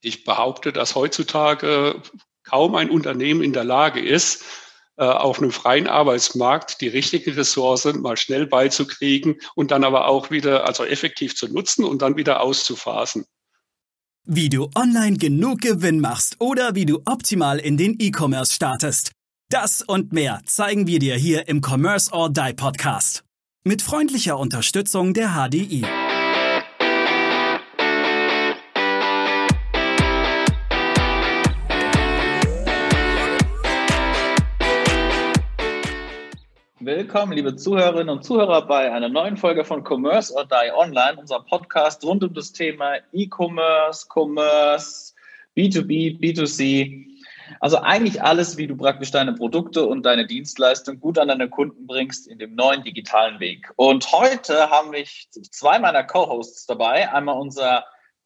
Ich behaupte, dass heutzutage kaum ein Unternehmen in der Lage ist, äh, auf einem freien Arbeitsmarkt die richtigen Ressourcen mal schnell beizukriegen und dann aber auch wieder, also effektiv zu nutzen und dann wieder auszuphasen. Wie du online genug Gewinn machst oder wie du optimal in den E-Commerce startest. Das und mehr zeigen wir dir hier im Commerce or Die Podcast. Mit freundlicher Unterstützung der HDI. Willkommen, liebe Zuhörerinnen und Zuhörer, bei einer neuen Folge von Commerce or Die Online, unser Podcast rund um das Thema E-Commerce, Commerce, B2B, B2C. Also eigentlich alles, wie du praktisch deine Produkte und deine Dienstleistung gut an deine Kunden bringst in dem neuen digitalen Weg. Und heute haben wir zwei meiner Co-Hosts dabei. Einmal unser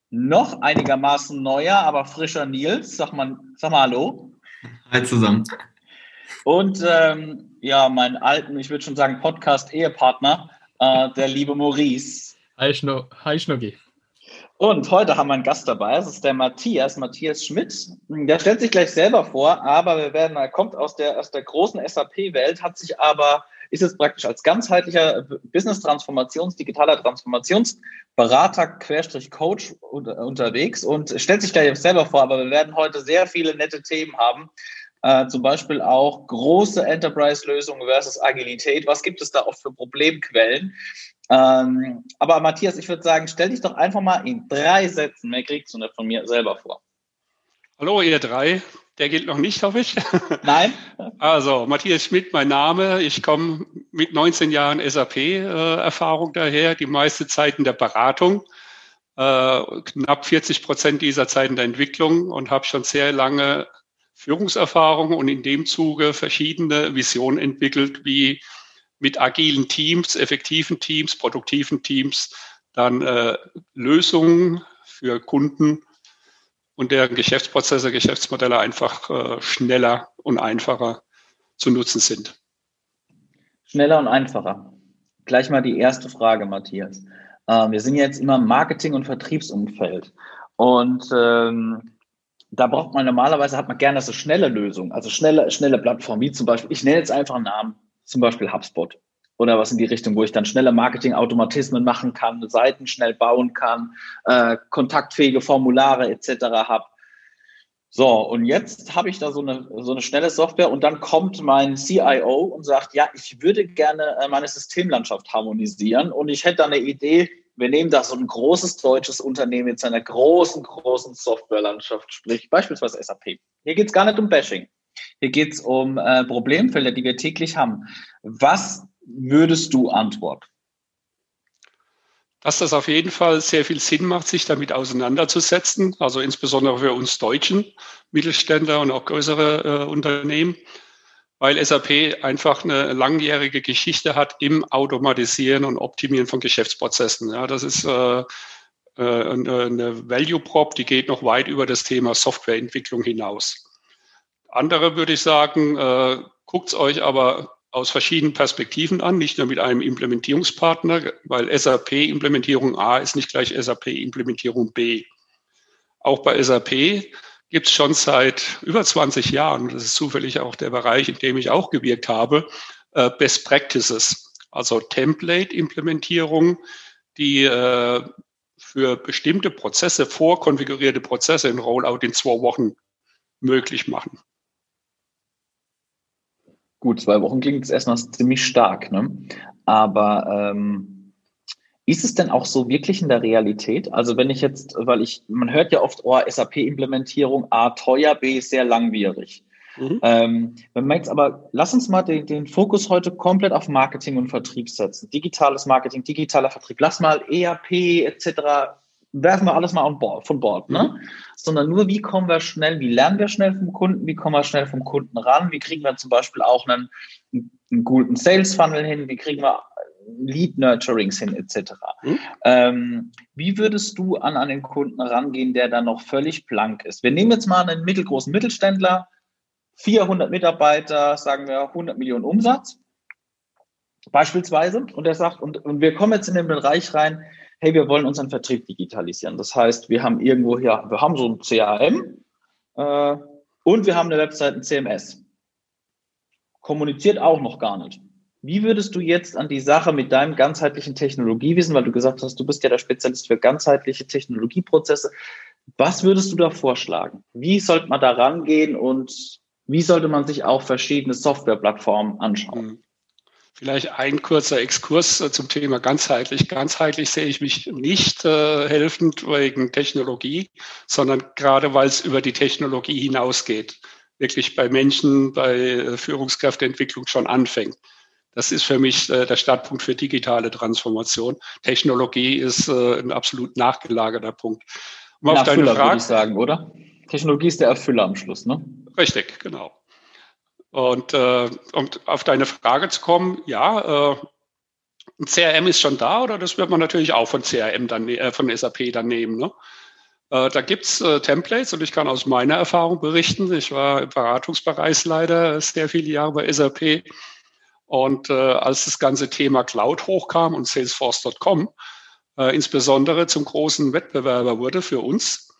noch einigermaßen neuer, aber frischer Nils. Sag mal, sag mal Hallo. Hi zusammen. Und ähm, ja, meinen alten, ich würde schon sagen, Podcast-Ehepartner, äh, der liebe Maurice. Hi, Schno Hi Schnuggi. Und heute haben wir einen Gast dabei, das ist der Matthias, Matthias Schmidt. Der stellt sich gleich selber vor, aber wir werden, er kommt aus der, aus der großen SAP-Welt, hat sich aber, ist jetzt praktisch als ganzheitlicher Business-Transformations-, digitaler Transformationsberater, Querstrich Coach unterwegs und stellt sich gleich selber vor, aber wir werden heute sehr viele nette Themen haben, äh, zum Beispiel auch große Enterprise-Lösungen versus Agilität. Was gibt es da oft für Problemquellen? Ähm, aber Matthias, ich würde sagen, stell dich doch einfach mal in drei Sätzen, mehr kriegst du nicht von mir selber vor. Hallo, ihr drei. Der gilt noch nicht, hoffe ich. Nein. Also, Matthias Schmidt, mein Name. Ich komme mit 19 Jahren SAP-Erfahrung äh, daher, die meiste Zeit in der Beratung, äh, knapp 40 Prozent dieser Zeit in der Entwicklung und habe schon sehr lange Führungserfahrung und in dem Zuge verschiedene Visionen entwickelt, wie mit agilen Teams, effektiven Teams, produktiven Teams dann äh, Lösungen für Kunden und deren Geschäftsprozesse, Geschäftsmodelle einfach äh, schneller und einfacher zu nutzen sind. Schneller und einfacher. Gleich mal die erste Frage, Matthias. Äh, wir sind jetzt immer im Marketing- und Vertriebsumfeld. Und ähm, da braucht man normalerweise, hat man gerne so schnelle Lösungen, also schnelle, schnelle Plattformen, wie zum Beispiel, ich nenne jetzt einfach einen Namen, zum Beispiel HubSpot oder was in die Richtung, wo ich dann schnelle Marketing-Automatismen machen kann, Seiten schnell bauen kann, äh, kontaktfähige Formulare etc. habe. So, und jetzt habe ich da so eine, so eine schnelle Software und dann kommt mein CIO und sagt, ja, ich würde gerne äh, meine Systemlandschaft harmonisieren und ich hätte da eine Idee, wir nehmen da so ein großes deutsches Unternehmen mit seiner großen, großen Softwarelandschaft, sprich beispielsweise SAP. Hier geht es gar nicht um Bashing. Hier geht es um äh, Problemfelder, die wir täglich haben. Was würdest du antworten? Dass das auf jeden Fall sehr viel Sinn macht, sich damit auseinanderzusetzen, also insbesondere für uns Deutschen, Mittelständler und auch größere äh, Unternehmen weil SAP einfach eine langjährige Geschichte hat im Automatisieren und Optimieren von Geschäftsprozessen. Ja, das ist äh, äh eine Value Prop, die geht noch weit über das Thema Softwareentwicklung hinaus. Andere würde ich sagen, äh, guckt es euch aber aus verschiedenen Perspektiven an, nicht nur mit einem Implementierungspartner, weil SAP-Implementierung A ist nicht gleich SAP-Implementierung B. Auch bei SAP gibt es schon seit über 20 Jahren, das ist zufällig auch der Bereich, in dem ich auch gewirkt habe, äh, Best Practices, also Template-Implementierung, die äh, für bestimmte Prozesse, vorkonfigurierte Prozesse in Rollout in zwei Wochen möglich machen. Gut, zwei Wochen klingt jetzt erstmal ziemlich stark, ne? aber ähm ist es denn auch so wirklich in der Realität? Also wenn ich jetzt, weil ich, man hört ja oft, oh, SAP-Implementierung, A, teuer, B, sehr langwierig. Mhm. Ähm, wenn man jetzt aber, lass uns mal den, den Fokus heute komplett auf Marketing und Vertrieb setzen. Digitales Marketing, digitaler Vertrieb. Lass mal ERP etc. Werfen wir alles mal Bord, von Bord, ne? Mhm. Sondern nur, wie kommen wir schnell, wie lernen wir schnell vom Kunden, wie kommen wir schnell vom Kunden ran, wie kriegen wir zum Beispiel auch einen, einen guten Sales Funnel hin, wie kriegen wir Lead Nurturings hin etc. Mhm. Ähm, wie würdest du an einen Kunden rangehen, der da noch völlig blank ist? Wir nehmen jetzt mal einen mittelgroßen Mittelständler, 400 Mitarbeiter, sagen wir 100 Millionen Umsatz beispielsweise und er sagt, und, und wir kommen jetzt in den Bereich rein, hey, wir wollen unseren Vertrieb digitalisieren. Das heißt, wir haben irgendwo hier, wir haben so ein CRM äh, und wir haben eine Webseite, ein CMS. Kommuniziert auch noch gar nicht. Wie würdest du jetzt an die Sache mit deinem ganzheitlichen Technologiewissen, weil du gesagt hast, du bist ja der Spezialist für ganzheitliche Technologieprozesse, was würdest du da vorschlagen? Wie sollte man da rangehen und wie sollte man sich auch verschiedene Softwareplattformen anschauen? Hm. Vielleicht ein kurzer Exkurs äh, zum Thema ganzheitlich. Ganzheitlich sehe ich mich nicht äh, helfend wegen Technologie, sondern gerade weil es über die Technologie hinausgeht. Wirklich bei Menschen, bei äh, Führungskräfteentwicklung schon anfängt. Das ist für mich äh, der Startpunkt für digitale Transformation. Technologie ist äh, ein absolut nachgelagerter Punkt. Um auf deine Frage, würde ich sagen, oder? Technologie ist der Erfüller am Schluss, ne? Richtig, genau. Und äh, um auf deine Frage zu kommen, ja, äh, ein CRM ist schon da oder das wird man natürlich auch von CRM dann, äh, von SAP dann nehmen. Ne? Äh, da gibt's äh, Templates und ich kann aus meiner Erfahrung berichten. Ich war im Beratungsbereichsleiter sehr viele Jahre bei SAP. Und äh, als das ganze Thema Cloud hochkam und Salesforce.com äh, insbesondere zum großen Wettbewerber wurde für uns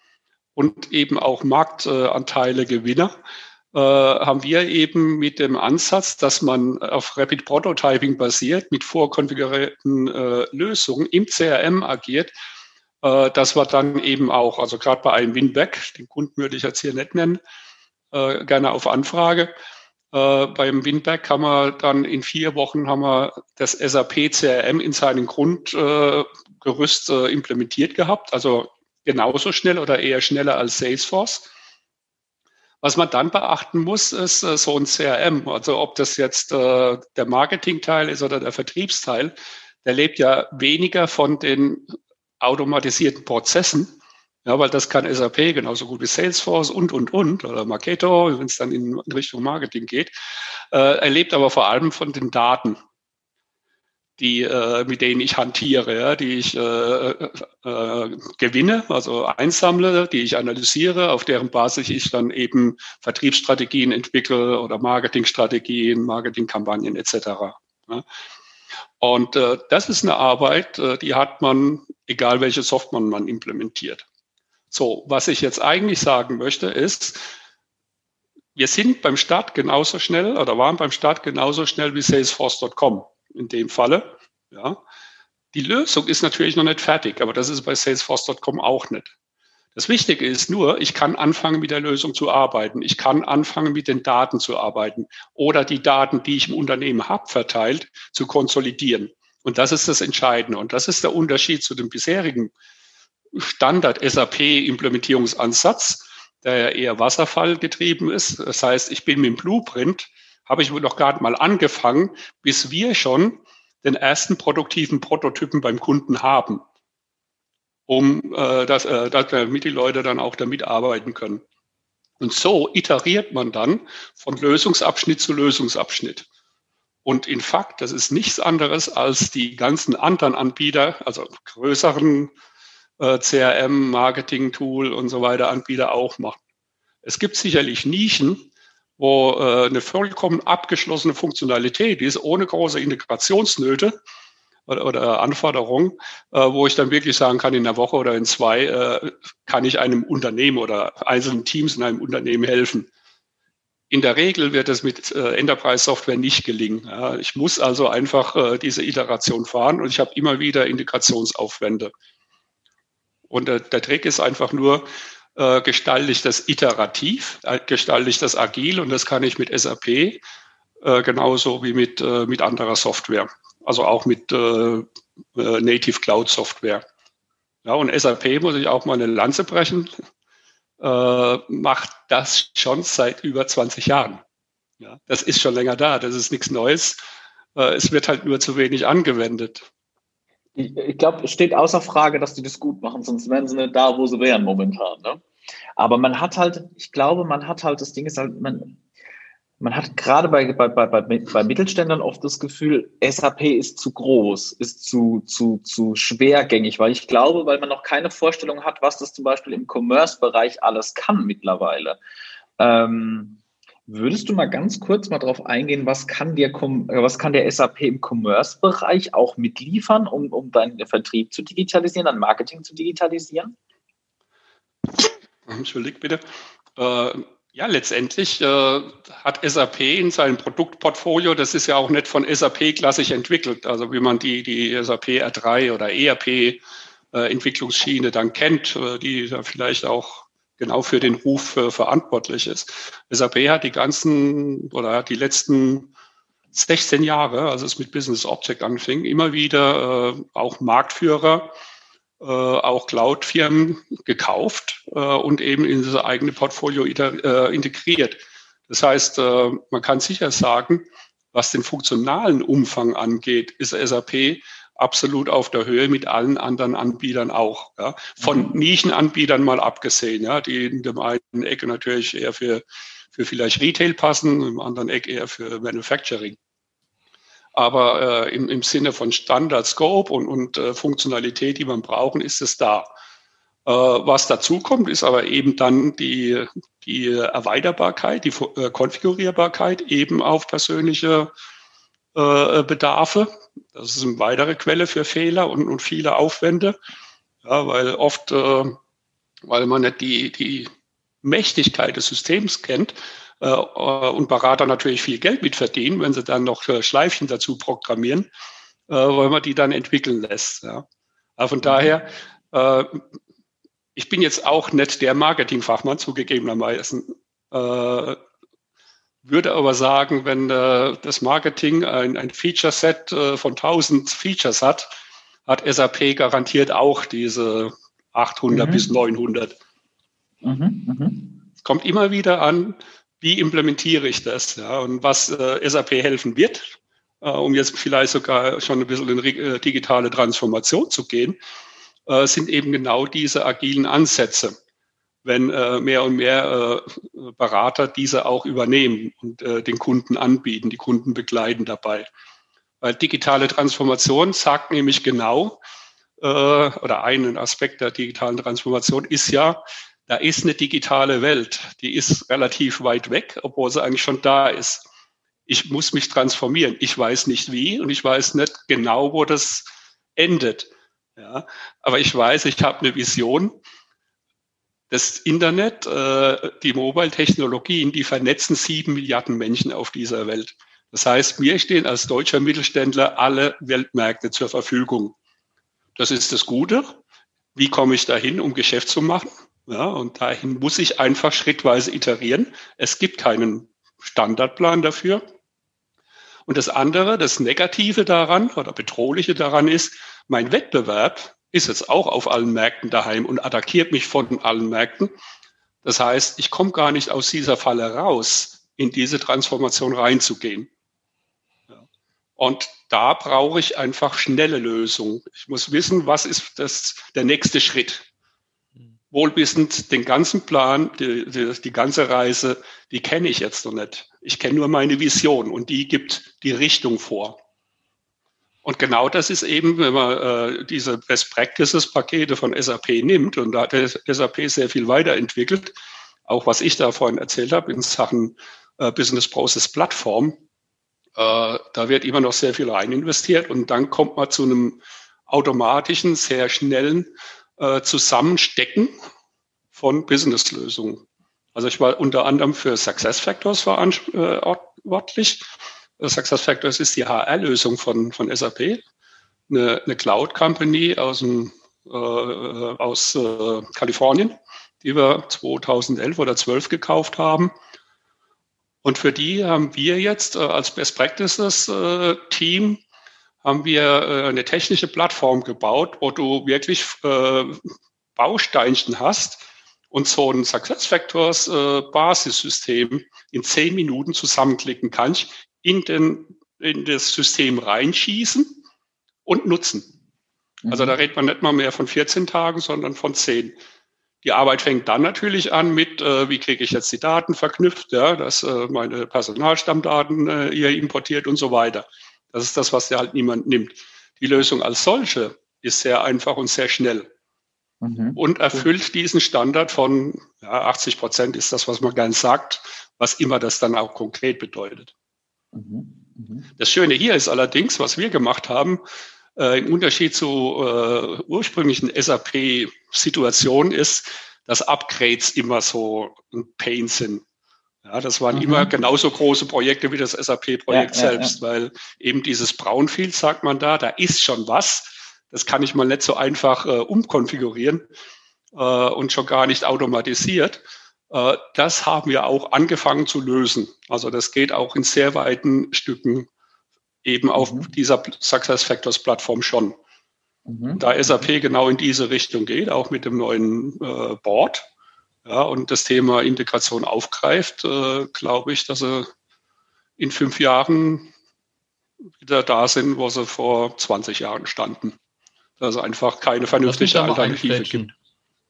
und eben auch Marktanteile Gewinner, äh, haben wir eben mit dem Ansatz, dass man auf Rapid Prototyping basiert, mit vorkonfigurierten äh, Lösungen im CRM agiert, äh, dass wir dann eben auch, also gerade bei einem Winback, den Kunden würde ich jetzt hier nicht nennen, äh, gerne auf Anfrage, äh, beim Winback haben wir dann in vier Wochen haben wir das SAP CRM in seinem Grundgerüst äh, implementiert gehabt, also genauso schnell oder eher schneller als Salesforce. Was man dann beachten muss, ist äh, so ein CRM. Also ob das jetzt äh, der Marketingteil ist oder der Vertriebsteil, der lebt ja weniger von den automatisierten Prozessen, ja, weil das kann SAP genauso gut wie Salesforce und, und, und, oder Marketo, wenn es dann in Richtung Marketing geht. Äh, er aber vor allem von den Daten die, äh, mit denen ich hantiere, ja, die ich äh, äh, gewinne, also einsammle, die ich analysiere, auf deren Basis ich dann eben Vertriebsstrategien entwickle oder Marketingstrategien, Marketingkampagnen etc. Ja. Und äh, das ist eine Arbeit, äh, die hat man, egal welche Software man implementiert. So, was ich jetzt eigentlich sagen möchte, ist, wir sind beim Start genauso schnell oder waren beim Start genauso schnell wie Salesforce.com in dem Falle. Ja. Die Lösung ist natürlich noch nicht fertig, aber das ist bei Salesforce.com auch nicht. Das Wichtige ist nur, ich kann anfangen, mit der Lösung zu arbeiten. Ich kann anfangen, mit den Daten zu arbeiten oder die Daten, die ich im Unternehmen habe, verteilt, zu konsolidieren. Und das ist das Entscheidende. Und das ist der Unterschied zu dem bisherigen Standard-SAP-Implementierungsansatz, der ja eher Wasserfall getrieben ist. Das heißt, ich bin mit dem Blueprint habe ich noch gerade mal angefangen, bis wir schon den ersten produktiven Prototypen beim Kunden haben, um äh, dass, äh, damit die Leute dann auch damit arbeiten können. Und so iteriert man dann von Lösungsabschnitt zu Lösungsabschnitt. Und in Fakt, das ist nichts anderes als die ganzen anderen Anbieter, also größeren äh, CRM, Marketing-Tool und so weiter Anbieter auch machen. Es gibt sicherlich Nischen, wo äh, eine vollkommen abgeschlossene Funktionalität ist, ohne große Integrationsnöte oder, oder Anforderungen, äh, wo ich dann wirklich sagen kann, in einer Woche oder in zwei äh, kann ich einem Unternehmen oder einzelnen Teams in einem Unternehmen helfen. In der Regel wird es mit äh, Enterprise-Software nicht gelingen. Ja, ich muss also einfach äh, diese Iteration fahren und ich habe immer wieder Integrationsaufwände. Und äh, der Trick ist einfach nur, äh, gestalte ich das iterativ, äh, gestalte ich das agil und das kann ich mit SAP äh, genauso wie mit, äh, mit anderer Software, also auch mit äh, äh, Native Cloud Software. Ja, und SAP muss ich auch mal eine Lanze brechen, äh, macht das schon seit über 20 Jahren. Ja, das ist schon länger da, das ist nichts Neues. Äh, es wird halt nur zu wenig angewendet. Ich, ich glaube, es steht außer Frage, dass die das gut machen, sonst wären sie nicht da, wo sie wären momentan. Ne? Aber man hat halt, ich glaube, man hat halt, das Ding ist halt, man, man hat gerade bei, bei, bei, bei Mittelständlern oft das Gefühl, SAP ist zu groß, ist zu, zu, zu schwergängig, weil ich glaube, weil man noch keine Vorstellung hat, was das zum Beispiel im Commerce-Bereich alles kann mittlerweile. Ähm, Würdest du mal ganz kurz mal darauf eingehen, was kann, der, äh, was kann der SAP im Commerce-Bereich auch mitliefern, um, um deinen Vertrieb zu digitalisieren, dein Marketing zu digitalisieren? Entschuldigt bitte. Äh, ja, letztendlich äh, hat SAP in seinem Produktportfolio, das ist ja auch nicht von SAP klassisch entwickelt, also wie man die, die SAP R3 oder ERP äh, Entwicklungsschiene dann kennt, äh, die da vielleicht auch genau für den Ruf äh, verantwortlich ist. SAP hat die ganzen oder die letzten 16 Jahre, also es mit Business Object anfing, immer wieder äh, auch Marktführer äh, auch Cloud-Firmen gekauft äh, und eben in das eigene Portfolio äh, integriert. Das heißt, man kann sicher sagen, was den funktionalen Umfang angeht, ist SAP absolut auf der Höhe mit allen anderen Anbietern auch. Ja. Von mhm. Nischenanbietern mal abgesehen, ja, die in dem einen Ecke natürlich eher für, für vielleicht Retail passen, im anderen Eck eher für Manufacturing. Aber äh, im, im Sinne von Standard Scope und, und äh, Funktionalität, die man brauchen, ist es da. Äh, was dazu kommt, ist aber eben dann die, die Erweiterbarkeit, die äh, Konfigurierbarkeit eben auf persönliche äh, Bedarfe. Das ist eine weitere Quelle für Fehler und, und viele Aufwände, ja, weil oft, äh, weil man nicht die, die Mächtigkeit des Systems kennt, äh, und Berater natürlich viel Geld mit verdienen, wenn sie dann noch äh, Schleifchen dazu programmieren, äh, weil man die dann entwickeln lässt. Ja. Aber von daher, äh, ich bin jetzt auch nicht der Marketingfachmann zugegebenermaßen, äh, würde aber sagen, wenn äh, das Marketing ein, ein Feature-Set äh, von 1000 Features hat, hat SAP garantiert auch diese 800 mhm. bis 900. Mhm, mh. Es kommt immer wieder an, wie implementiere ich das ja, und was äh, SAP helfen wird, äh, um jetzt vielleicht sogar schon ein bisschen in äh, digitale Transformation zu gehen, äh, sind eben genau diese agilen Ansätze, wenn äh, mehr und mehr äh, Berater diese auch übernehmen und äh, den Kunden anbieten, die Kunden begleiten dabei. Weil digitale Transformation sagt nämlich genau, äh, oder einen Aspekt der digitalen Transformation ist ja, da ist eine digitale Welt, die ist relativ weit weg, obwohl sie eigentlich schon da ist. Ich muss mich transformieren. Ich weiß nicht wie und ich weiß nicht genau, wo das endet. Ja, aber ich weiß, ich habe eine Vision. Das Internet, äh, die Mobile-Technologien, die vernetzen sieben Milliarden Menschen auf dieser Welt. Das heißt, mir stehen als deutscher Mittelständler alle Weltmärkte zur Verfügung. Das ist das Gute. Wie komme ich dahin, um Geschäft zu machen? Ja, und dahin muss ich einfach schrittweise iterieren. Es gibt keinen Standardplan dafür. Und das andere, das Negative daran oder Bedrohliche daran ist, mein Wettbewerb ist jetzt auch auf allen Märkten daheim und attackiert mich von allen Märkten. Das heißt, ich komme gar nicht aus dieser Falle raus, in diese Transformation reinzugehen. Und da brauche ich einfach schnelle Lösungen. Ich muss wissen, was ist das, der nächste Schritt wohlwissend, den ganzen Plan, die, die, die ganze Reise, die kenne ich jetzt noch nicht. Ich kenne nur meine Vision und die gibt die Richtung vor. Und genau das ist eben, wenn man äh, diese Best Practices Pakete von SAP nimmt, und da hat SAP sehr viel weiterentwickelt, auch was ich da vorhin erzählt habe in Sachen äh, Business Process Plattform, äh, da wird immer noch sehr viel rein investiert und dann kommt man zu einem automatischen, sehr schnellen äh, Zusammenstecken von Businesslösungen. Also ich war unter anderem für Success Factors verantwortlich. Success Factors ist die HR-Lösung von, von SAP, eine, eine Cloud-Company aus, dem, äh, aus äh, Kalifornien, die wir 2011 oder 12 gekauft haben. Und für die haben wir jetzt äh, als Best Practices äh, haben wir äh, eine technische Plattform gebaut, wo du wirklich äh, Bausteinchen hast und so ein SuccessFactors äh, Basissystem in zehn Minuten zusammenklicken kannst, in, den, in das System reinschießen und nutzen. Also da mhm. redet man nicht mal mehr von 14 Tagen, sondern von 10. Die Arbeit fängt dann natürlich an mit, äh, wie kriege ich jetzt die Daten verknüpft, ja, dass äh, meine Personalstammdaten äh, ihr importiert und so weiter. Das ist das, was der halt niemand nimmt. Die Lösung als solche ist sehr einfach und sehr schnell mhm. und erfüllt diesen Standard von ja, 80 Prozent ist das, was man gern sagt, was immer das dann auch konkret bedeutet. Mhm. Mhm. Das Schöne hier ist allerdings, was wir gemacht haben, äh, im Unterschied zu äh, ursprünglichen SAP-Situationen ist, dass Upgrades immer so ein Pain sind. Ja, das waren mhm. immer genauso große Projekte wie das SAP-Projekt ja, selbst, ja, ja. weil eben dieses Brownfield, sagt man da, da ist schon was. Das kann ich mal nicht so einfach äh, umkonfigurieren äh, und schon gar nicht automatisiert. Äh, das haben wir auch angefangen zu lösen. Also das geht auch in sehr weiten Stücken eben auf mhm. dieser SuccessFactors Plattform schon. Mhm. Da SAP genau in diese Richtung geht, auch mit dem neuen äh, Board, ja, und das Thema Integration aufgreift, äh, glaube ich, dass sie in fünf Jahren wieder da sind, wo sie vor 20 Jahren standen. Dass es einfach keine vernünftige Alternative gibt.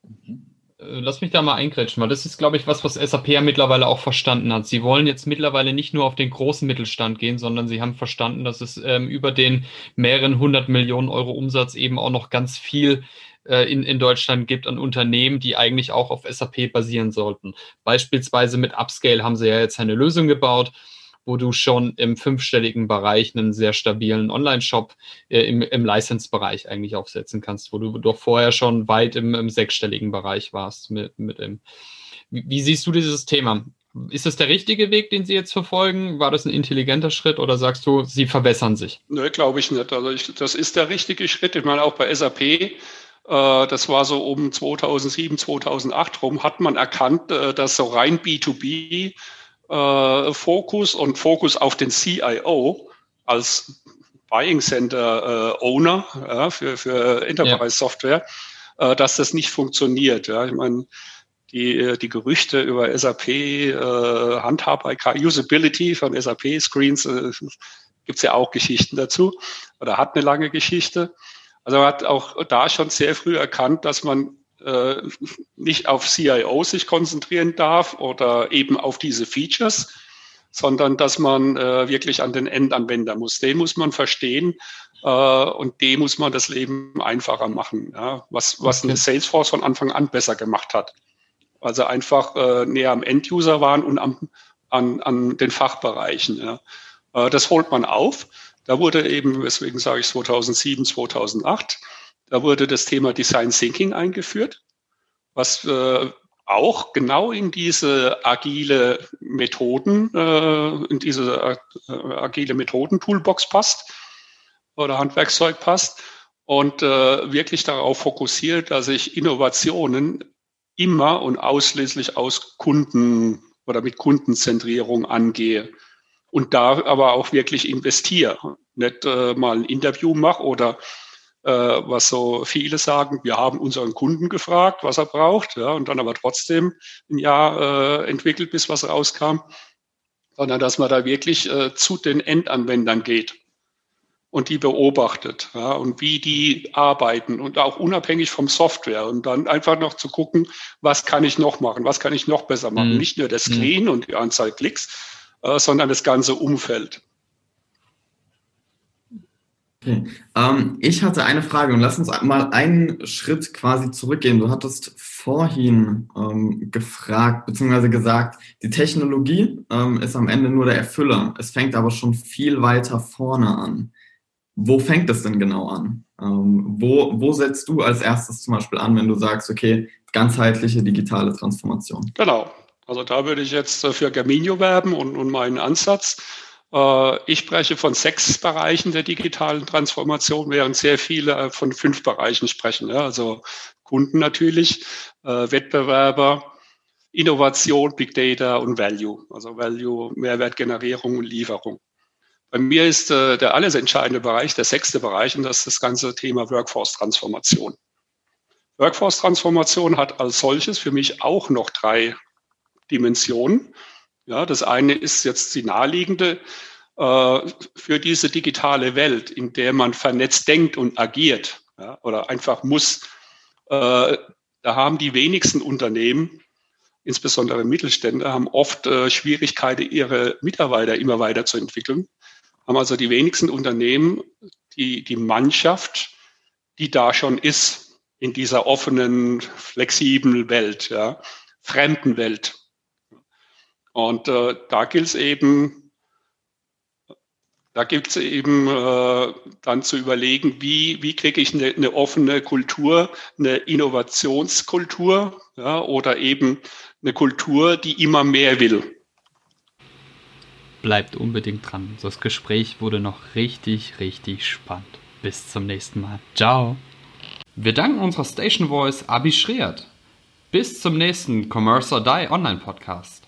Mhm. Äh, lass mich da mal eingrätschen, weil das ist, glaube ich, was, was SAP ja mittlerweile auch verstanden hat. Sie wollen jetzt mittlerweile nicht nur auf den großen Mittelstand gehen, sondern sie haben verstanden, dass es ähm, über den mehreren hundert Millionen Euro Umsatz eben auch noch ganz viel äh, in, in Deutschland gibt an Unternehmen, die eigentlich auch auf SAP basieren sollten. Beispielsweise mit Upscale haben sie ja jetzt eine Lösung gebaut, wo du schon im fünfstelligen Bereich einen sehr stabilen Online-Shop äh, im, im License-Bereich eigentlich aufsetzen kannst, wo du doch vorher schon weit im, im sechsstelligen Bereich warst mit, mit dem. Wie, siehst du dieses Thema? Ist das der richtige Weg, den Sie jetzt verfolgen? War das ein intelligenter Schritt oder sagst du, Sie verbessern sich? Nö, glaube ich nicht. Also ich, das ist der richtige Schritt. Ich meine, auch bei SAP, äh, das war so um 2007, 2008 rum, hat man erkannt, äh, dass so rein B2B äh, Fokus und Fokus auf den CIO als Buying Center äh, Owner ja, für, für Enterprise Software, äh, dass das nicht funktioniert. Ja. Ich meine, die, die Gerüchte über SAP, äh, Handhabbarkeit, Usability von SAP-Screens, äh, gibt es ja auch Geschichten dazu oder hat eine lange Geschichte. Also man hat auch da schon sehr früh erkannt, dass man äh, nicht auf CIO sich konzentrieren darf oder eben auf diese Features, sondern dass man äh, wirklich an den Endanwender muss. Den muss man verstehen äh, und dem muss man das Leben einfacher machen, ja? was, was eine Salesforce von Anfang an besser gemacht hat. Also einfach äh, näher am Enduser waren und am, an, an den Fachbereichen. Ja? Äh, das holt man auf. Da wurde eben, weswegen sage ich 2007, 2008, da wurde das Thema Design Thinking eingeführt, was äh, auch genau in diese agile Methoden, äh, in diese äh, agile Methoden-Toolbox passt oder Handwerkszeug passt und äh, wirklich darauf fokussiert, dass ich Innovationen immer und ausschließlich aus Kunden oder mit Kundenzentrierung angehe und da aber auch wirklich investiere. Nicht äh, mal ein Interview mache oder äh, was so viele sagen, wir haben unseren Kunden gefragt, was er braucht, ja, und dann aber trotzdem ein Jahr äh, entwickelt, bis was rauskam, sondern dass man da wirklich äh, zu den Endanwendern geht und die beobachtet ja, und wie die arbeiten und auch unabhängig vom Software und dann einfach noch zu gucken, was kann ich noch machen, was kann ich noch besser machen. Mhm. Nicht nur der Screen mhm. und die Anzahl Klicks, äh, sondern das ganze Umfeld. Okay. Ähm, ich hatte eine Frage und lass uns mal einen Schritt quasi zurückgehen. Du hattest vorhin ähm, gefragt bzw. gesagt, die Technologie ähm, ist am Ende nur der Erfüller. Es fängt aber schon viel weiter vorne an. Wo fängt es denn genau an? Ähm, wo, wo setzt du als erstes zum Beispiel an, wenn du sagst, okay, ganzheitliche digitale Transformation? Genau. Also da würde ich jetzt für Gaminio werben und, und meinen Ansatz. Äh, ich spreche von sechs Bereichen der digitalen Transformation, während sehr viele äh, von fünf Bereichen sprechen. Also Kunden natürlich, äh, Wettbewerber, Innovation, Big Data und Value. Also Value, Mehrwertgenerierung und Lieferung. Bei mir ist der alles entscheidende Bereich, der sechste Bereich, und das ist das ganze Thema Workforce-Transformation. Workforce-Transformation hat als solches für mich auch noch drei Dimensionen. Ja, das eine ist jetzt die naheliegende äh, für diese digitale Welt, in der man vernetzt denkt und agiert ja, oder einfach muss. Äh, da haben die wenigsten Unternehmen, insbesondere Mittelstände, haben oft äh, Schwierigkeiten, ihre Mitarbeiter immer weiterzuentwickeln. Haben also die wenigsten Unternehmen die, die Mannschaft, die da schon ist in dieser offenen, flexiblen Welt, ja, fremden Welt. Und äh, da gilt es eben, da gilt es eben äh, dann zu überlegen, wie, wie kriege ich eine, eine, offene Kultur, eine Innovationskultur ja, oder eben eine Kultur, die immer mehr will. Bleibt unbedingt dran. Das Gespräch wurde noch richtig, richtig spannend. Bis zum nächsten Mal. Ciao. Wir danken unserer Station Voice Abi Schreert. Bis zum nächsten Commerce or Die Online Podcast.